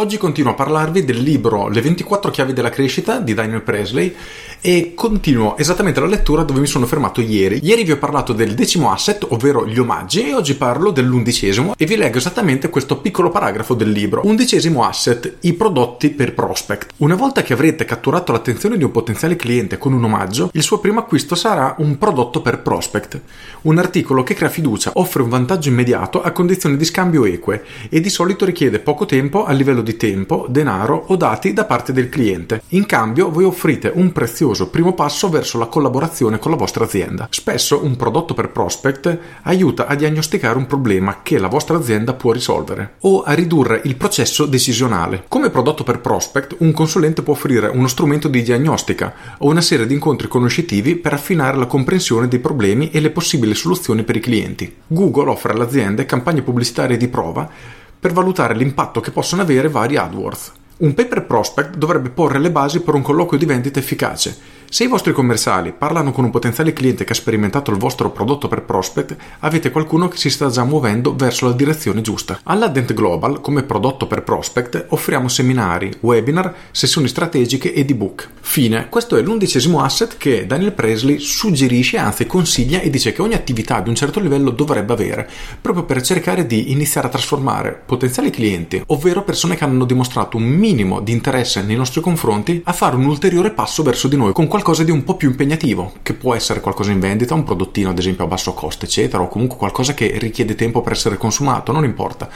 Oggi continuo a parlarvi del libro Le 24 chiavi della crescita di Daniel Presley e continuo esattamente la lettura dove mi sono fermato ieri. Ieri vi ho parlato del decimo asset, ovvero gli omaggi, e oggi parlo dell'undicesimo e vi leggo esattamente questo piccolo paragrafo del libro. Undicesimo asset, i prodotti per prospect. Una volta che avrete catturato l'attenzione di un potenziale cliente con un omaggio, il suo primo acquisto sarà un prodotto per prospect. Un articolo che crea fiducia, offre un vantaggio immediato a condizioni di scambio eque e di solito richiede poco tempo a livello di tempo, denaro o dati da parte del cliente. In cambio voi offrite un prezioso primo passo verso la collaborazione con la vostra azienda. Spesso un prodotto per prospect aiuta a diagnosticare un problema che la vostra azienda può risolvere o a ridurre il processo decisionale. Come prodotto per prospect, un consulente può offrire uno strumento di diagnostica o una serie di incontri conoscitivi per affinare la comprensione dei problemi e le possibili soluzioni per i clienti. Google offre alle aziende campagne pubblicitarie di prova per valutare l'impatto che possono avere vari AdWords. Un paper prospect dovrebbe porre le basi per un colloquio di vendita efficace se i vostri commerciali parlano con un potenziale cliente che ha sperimentato il vostro prodotto per prospect, avete qualcuno che si sta già muovendo verso la direzione giusta. Alla Dent Global, come prodotto per prospect, offriamo seminari, webinar, sessioni strategiche ed ebook. Fine. Questo è l'undicesimo asset che Daniel Presley suggerisce, anzi consiglia e dice che ogni attività di un certo livello dovrebbe avere, proprio per cercare di iniziare a trasformare potenziali clienti, ovvero persone che hanno dimostrato un minimo di interesse nei nostri confronti, a fare un ulteriore passo verso di noi con qualcosa di un po' più impegnativo, che può essere qualcosa in vendita, un prodottino ad esempio a basso costo, eccetera, o comunque qualcosa che richiede tempo per essere consumato, non importa.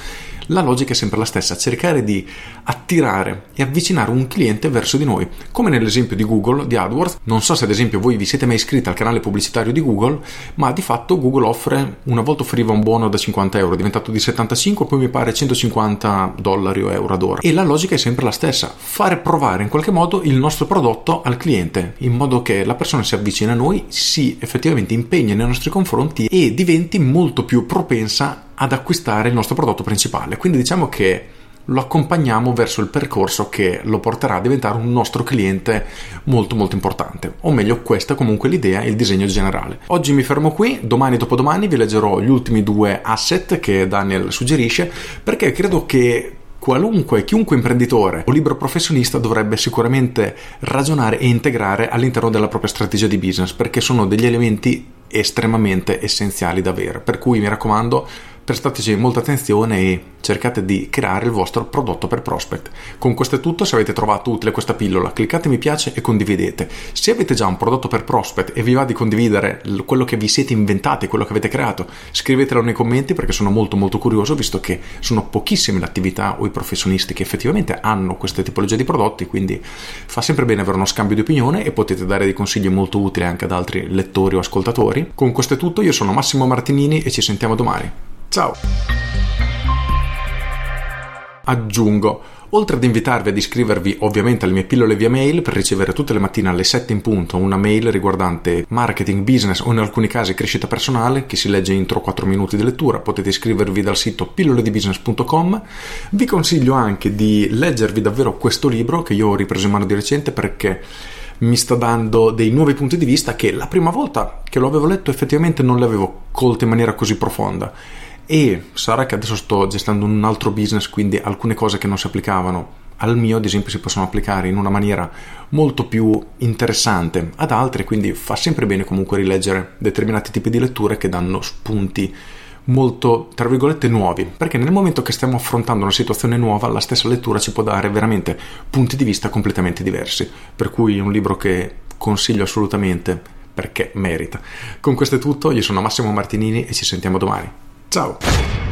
La logica è sempre la stessa, cercare di attirare e avvicinare un cliente verso di noi, come nell'esempio di Google, di AdWords. Non so se ad esempio voi vi siete mai iscritti al canale pubblicitario di Google, ma di fatto Google offre, una volta offriva un buono da 50 euro, è diventato di 75, poi mi pare 150 dollari o euro ad ora. E la logica è sempre la stessa, fare provare in qualche modo il nostro prodotto al cliente, in modo che la persona si avvicina a noi, si effettivamente impegna nei nostri confronti e diventi molto più propensa ad acquistare il nostro prodotto principale. Quindi diciamo che lo accompagniamo verso il percorso che lo porterà a diventare un nostro cliente molto molto importante. O meglio, questa è comunque l'idea e il disegno generale. Oggi mi fermo qui, domani e dopodomani vi leggerò gli ultimi due asset che Daniel suggerisce perché credo che qualunque, chiunque imprenditore o libero professionista dovrebbe sicuramente ragionare e integrare all'interno della propria strategia di business perché sono degli elementi estremamente essenziali da avere. Per cui mi raccomando, prestateci molta attenzione e cercate di creare il vostro prodotto per prospect. Con questo è tutto, se avete trovato utile questa pillola cliccate mi piace e condividete. Se avete già un prodotto per prospect e vi va di condividere quello che vi siete inventati, quello che avete creato, scrivetelo nei commenti perché sono molto molto curioso visto che sono pochissime le attività o i professionisti che effettivamente hanno queste tipologie di prodotti, quindi fa sempre bene avere uno scambio di opinione e potete dare dei consigli molto utili anche ad altri lettori o ascoltatori. Con questo è tutto, io sono Massimo Martinini e ci sentiamo domani. Ciao! Aggiungo, oltre ad invitarvi ad iscrivervi ovviamente alle mie pillole via mail per ricevere tutte le mattine alle 7 in punto una mail riguardante marketing, business o in alcuni casi crescita personale che si legge entro 4 minuti di lettura, potete iscrivervi dal sito pilloledibusiness.com. Vi consiglio anche di leggervi davvero questo libro che io ho ripreso in mano di recente perché mi sta dando dei nuovi punti di vista che la prima volta che lo avevo letto effettivamente non li avevo colti in maniera così profonda e sarà che adesso sto gestendo un altro business, quindi alcune cose che non si applicavano al mio, ad esempio, si possono applicare in una maniera molto più interessante ad altre, quindi fa sempre bene comunque rileggere determinati tipi di letture che danno spunti molto, tra virgolette, nuovi, perché nel momento che stiamo affrontando una situazione nuova, la stessa lettura ci può dare veramente punti di vista completamente diversi, per cui un libro che consiglio assolutamente perché merita. Con questo è tutto, io sono Massimo Martinini e ci sentiamo domani. Ciao!